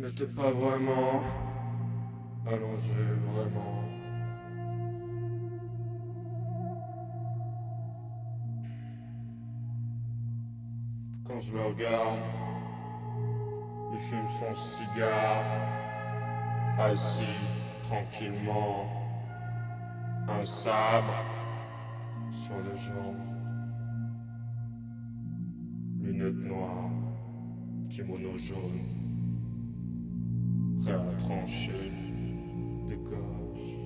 Je n'étais pas vraiment. Allongé, vraiment. Quand je le regarde, il fume son cigare, assis tranquillement, un sabre sur les jambes, lunettes noires, kimono jaune, trancher des gorges.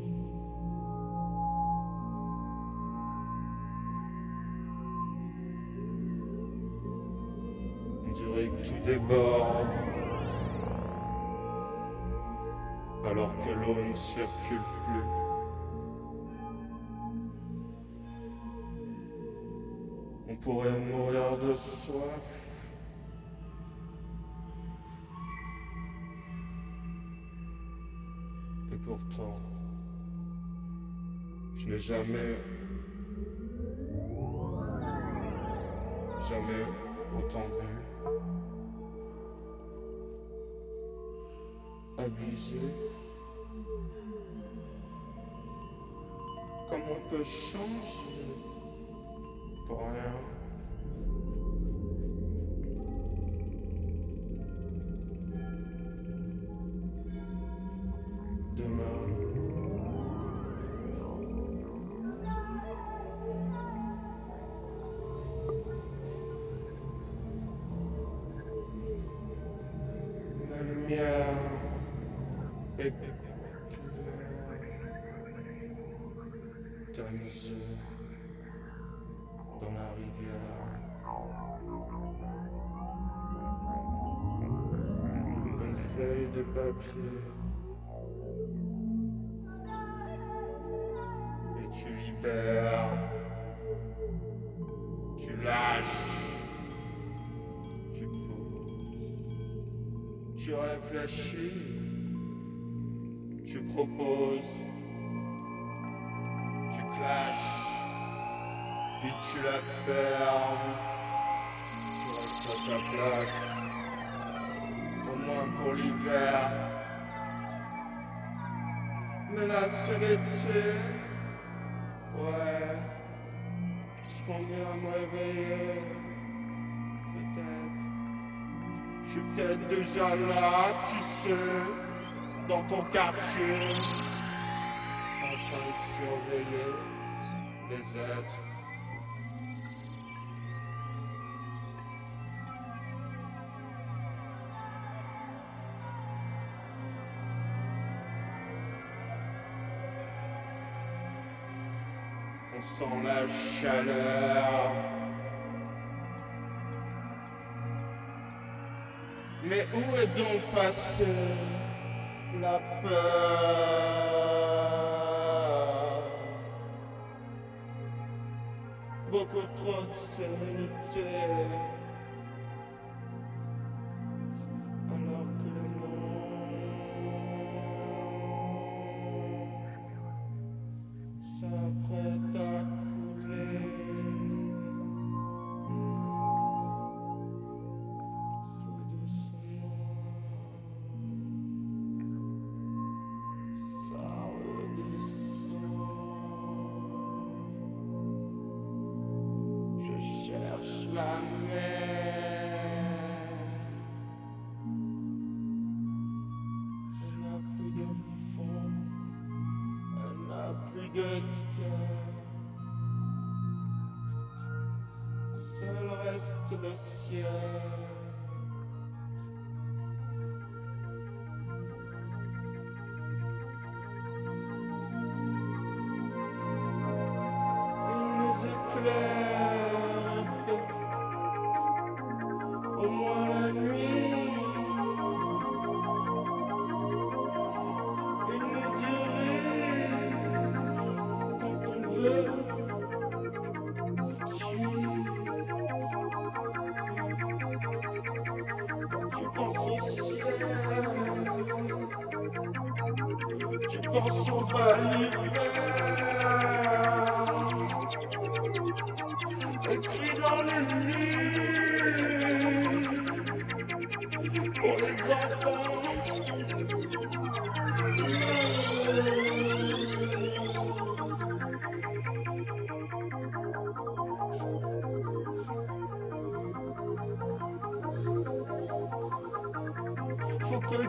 On dirait que tout déborde. Alors que l'eau ne circule plus. On pourrait mourir de soif. Je n'ai jamais, jamais autant bu, abusé. Comment on peut changer Et tu libères. Tu lâches. Tu poses. Tu réfléchis. Tu proposes. Tu clashes. Puis tu la fermes. Ouais, je conviens à me réveiller. Peut-être. Je suis peut-être déjà là, tu sais, dans ton quartier, en train de surveiller les êtres. Sent la chaleur. Mais où est donc passée la peur? Beaucoup trop de sérénité.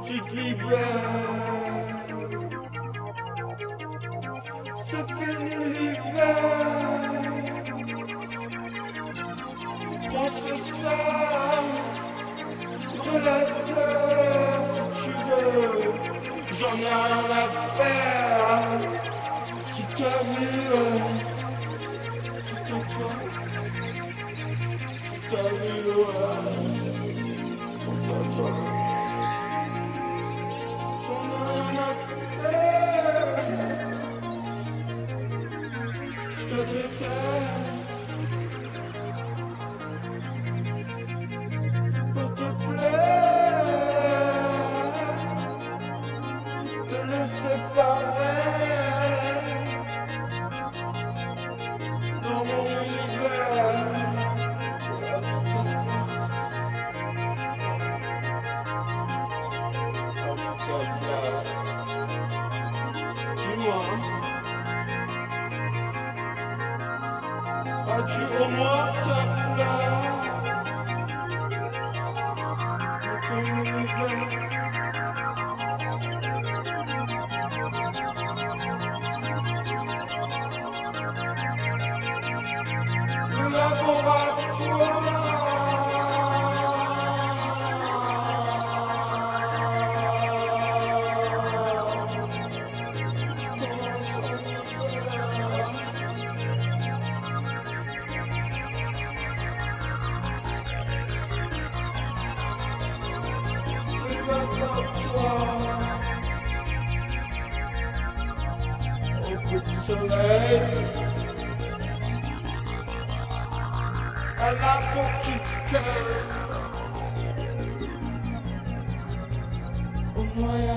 Chicky Bear. O que soleil. A pour por que? moyen,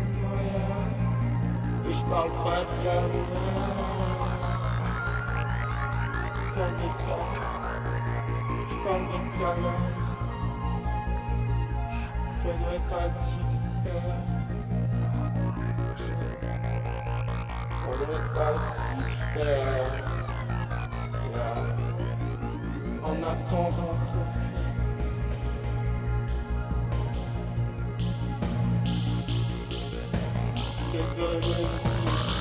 au moyen, et je parle de l'amour. ferai pas de super. Faudrait pas de super. Yeah. En attendant, profite. C'est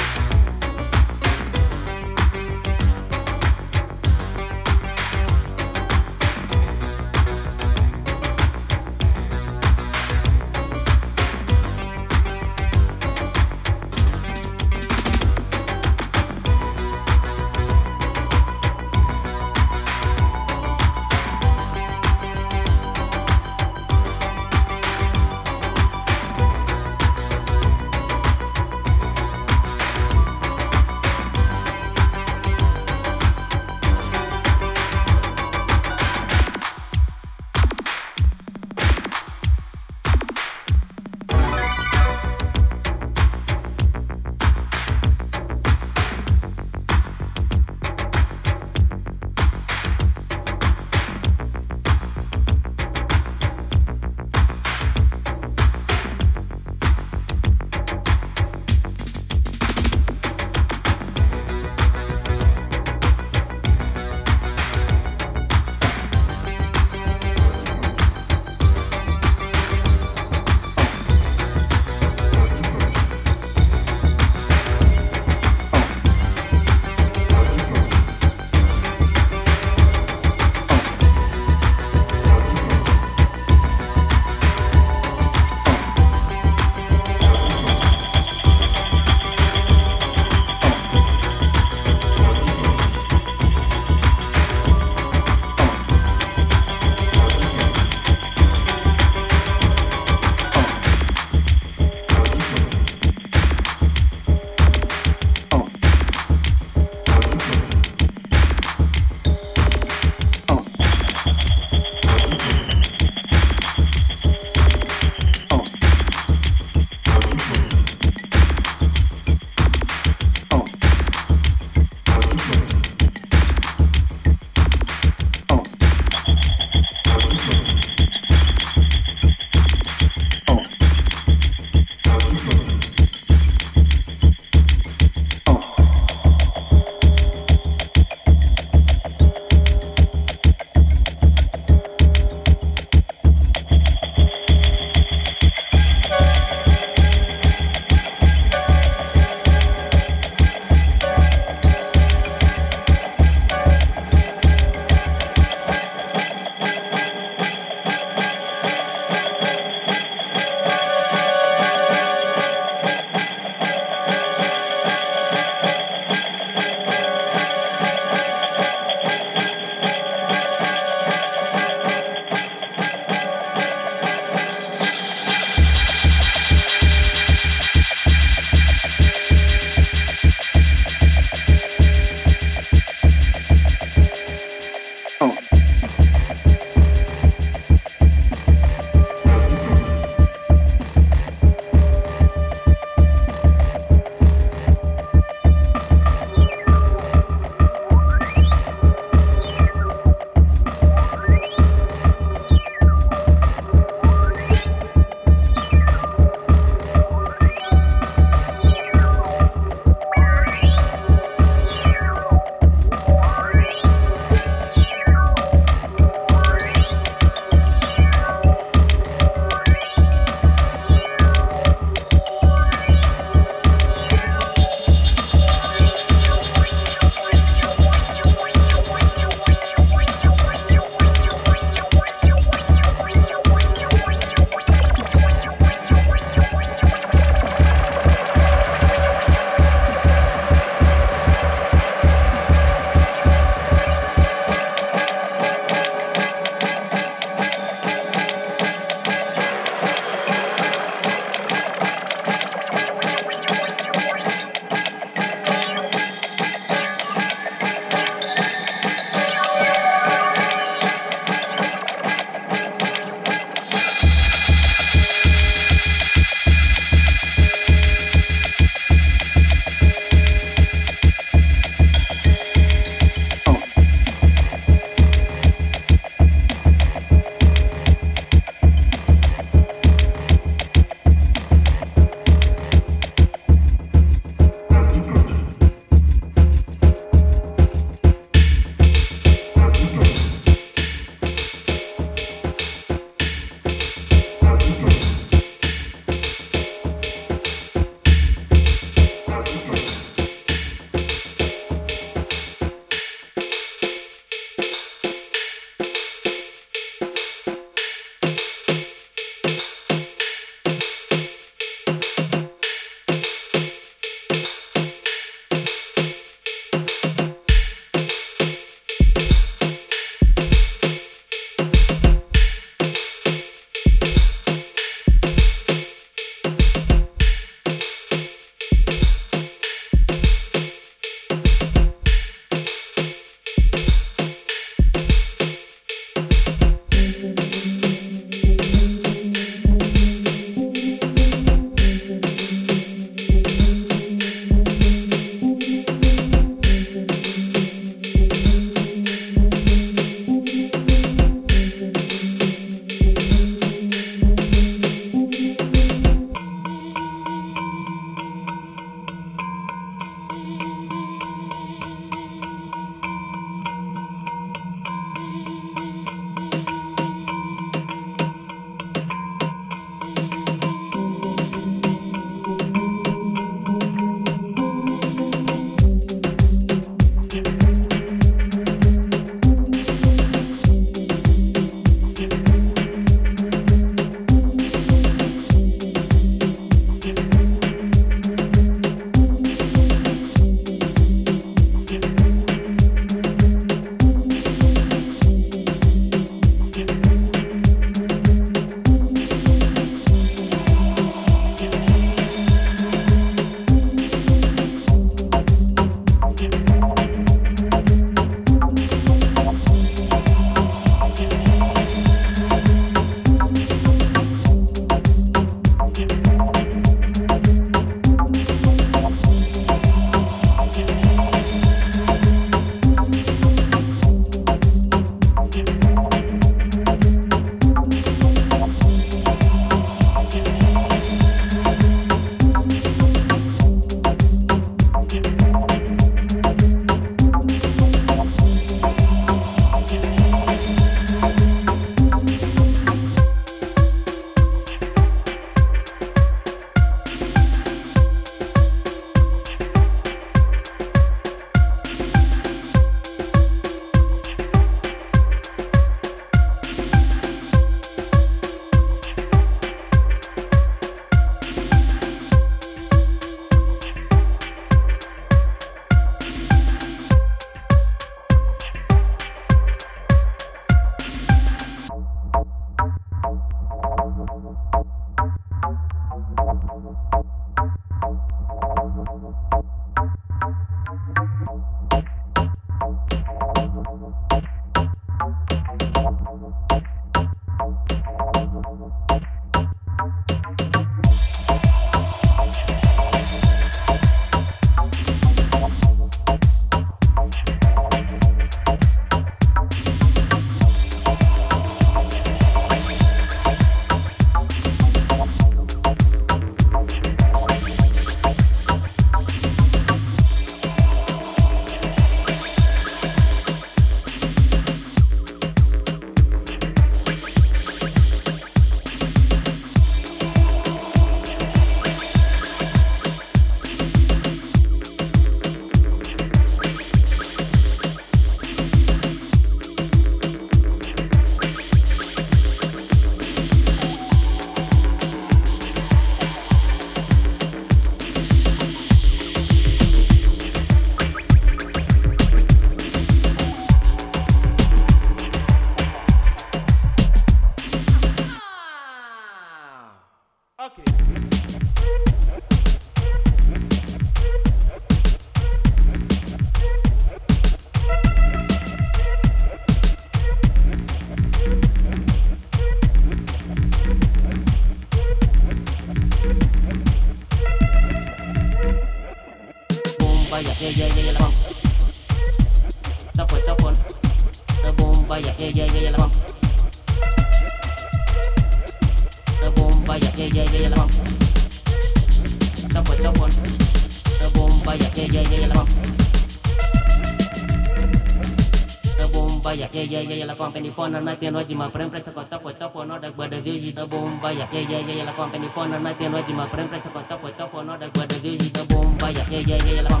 phone and my friend press a cut up with top or not that but the vision the by yeah yeah yeah la company phone and my friend press a cut up with top or not that but the vision the by yeah yeah yeah la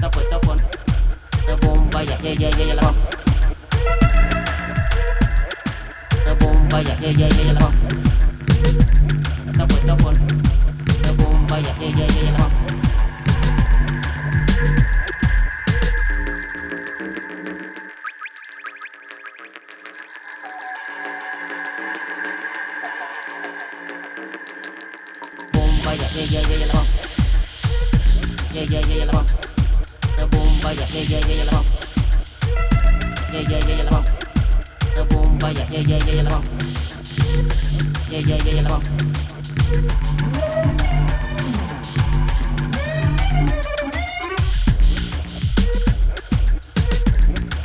top with top on the by yeah yeah yeah vaya, yeah, yeah, yeah, la vamos. Yeah, yeah, yeah, la vamos. La boom vaya, yeah, yeah, yeah, la vamos. Yeah, yeah, yeah, la vamos.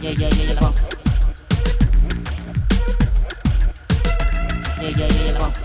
Yeah, yeah, yeah, la vamos. Yeah, yeah, yeah, la vamos.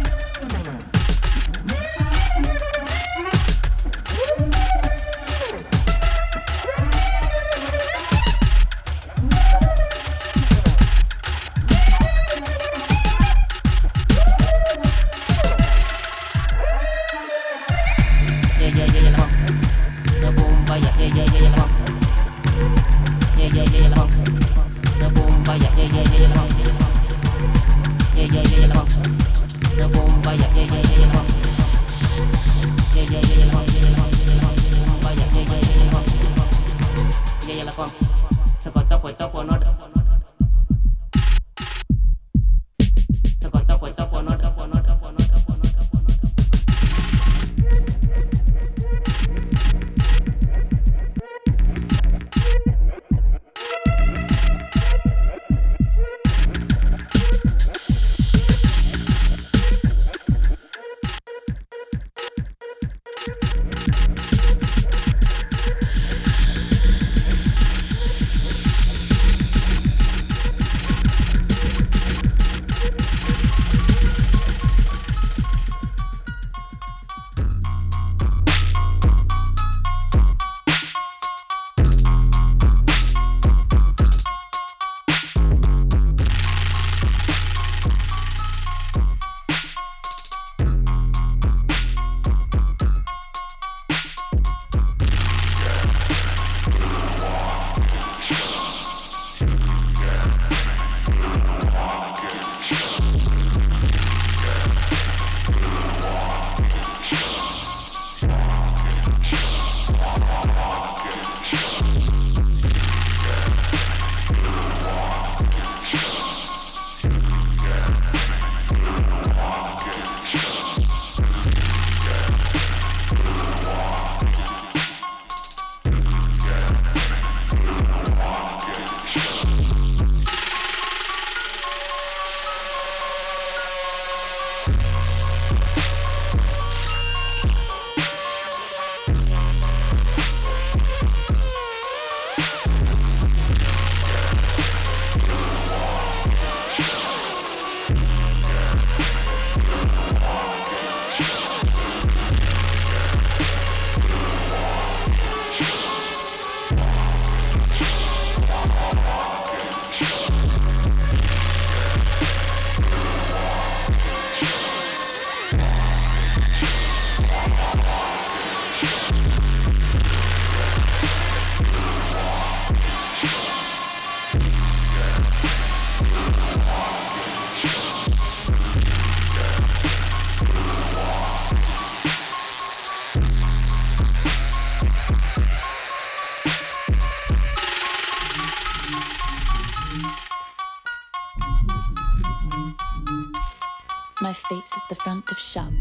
My face is the front of shop.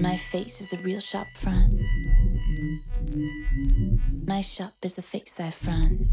My face is the real shop front. My shop is the face I front.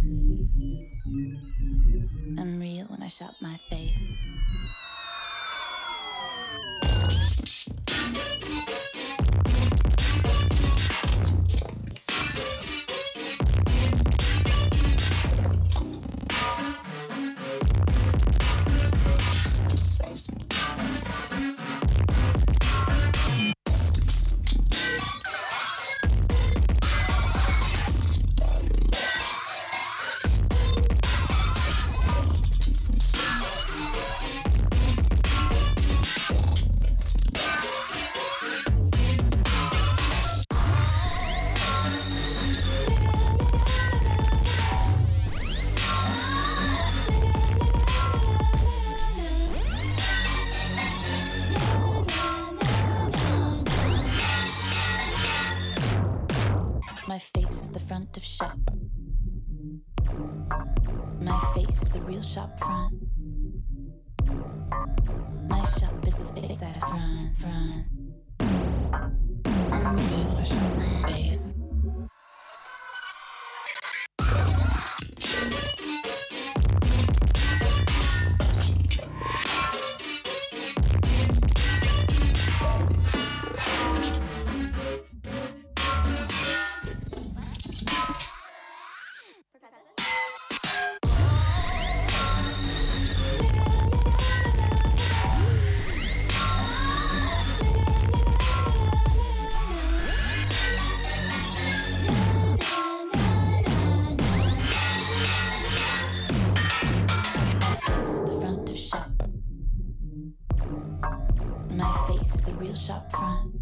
front.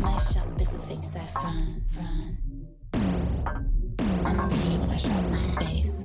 My shop is the fix I front, front. I'm reading my shop my base.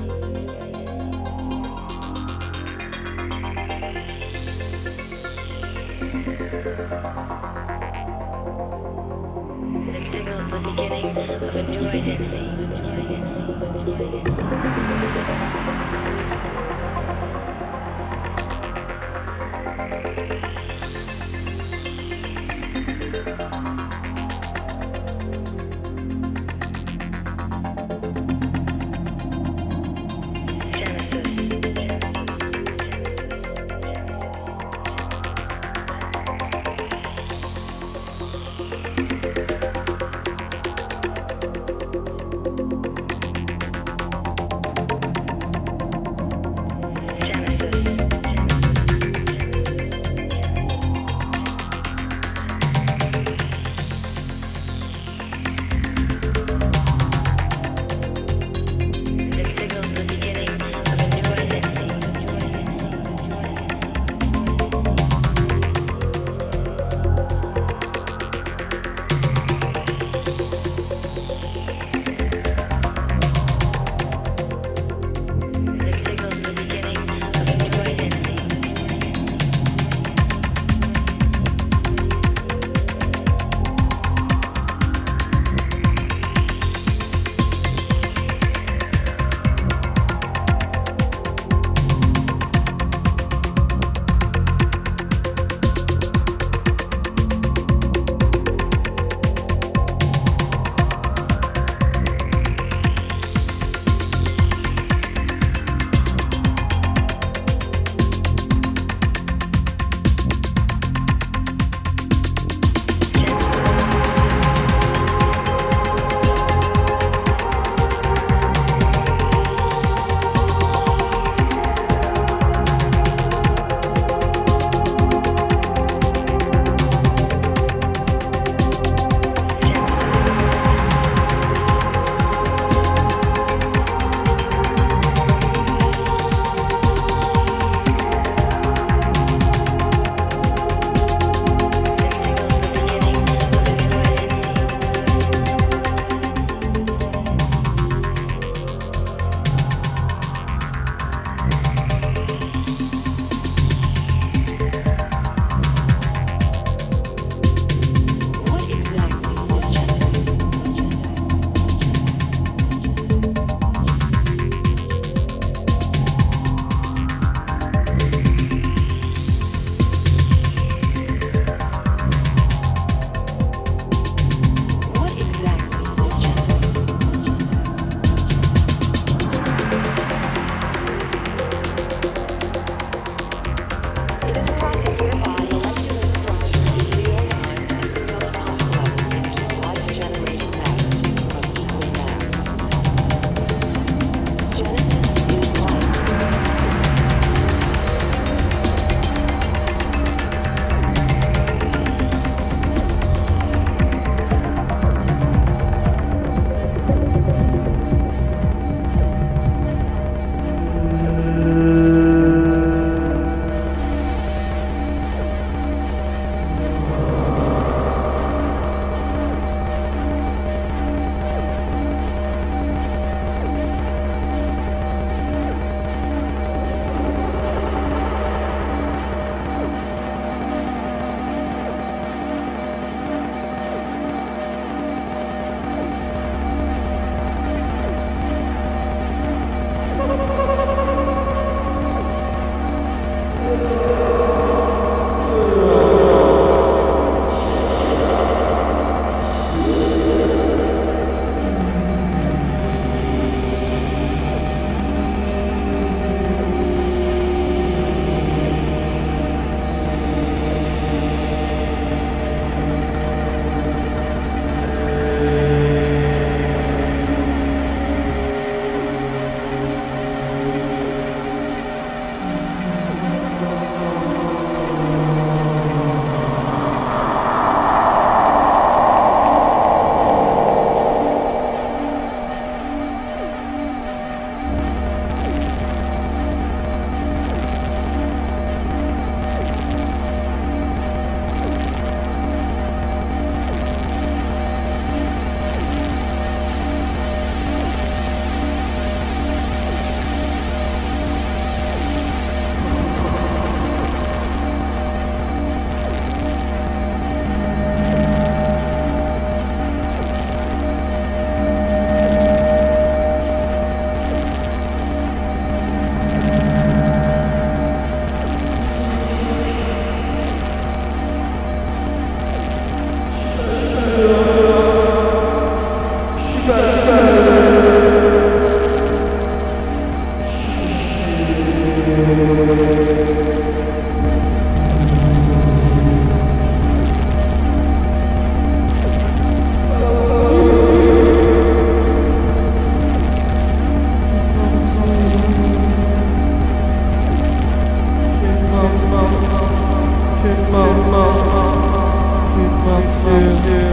two, two.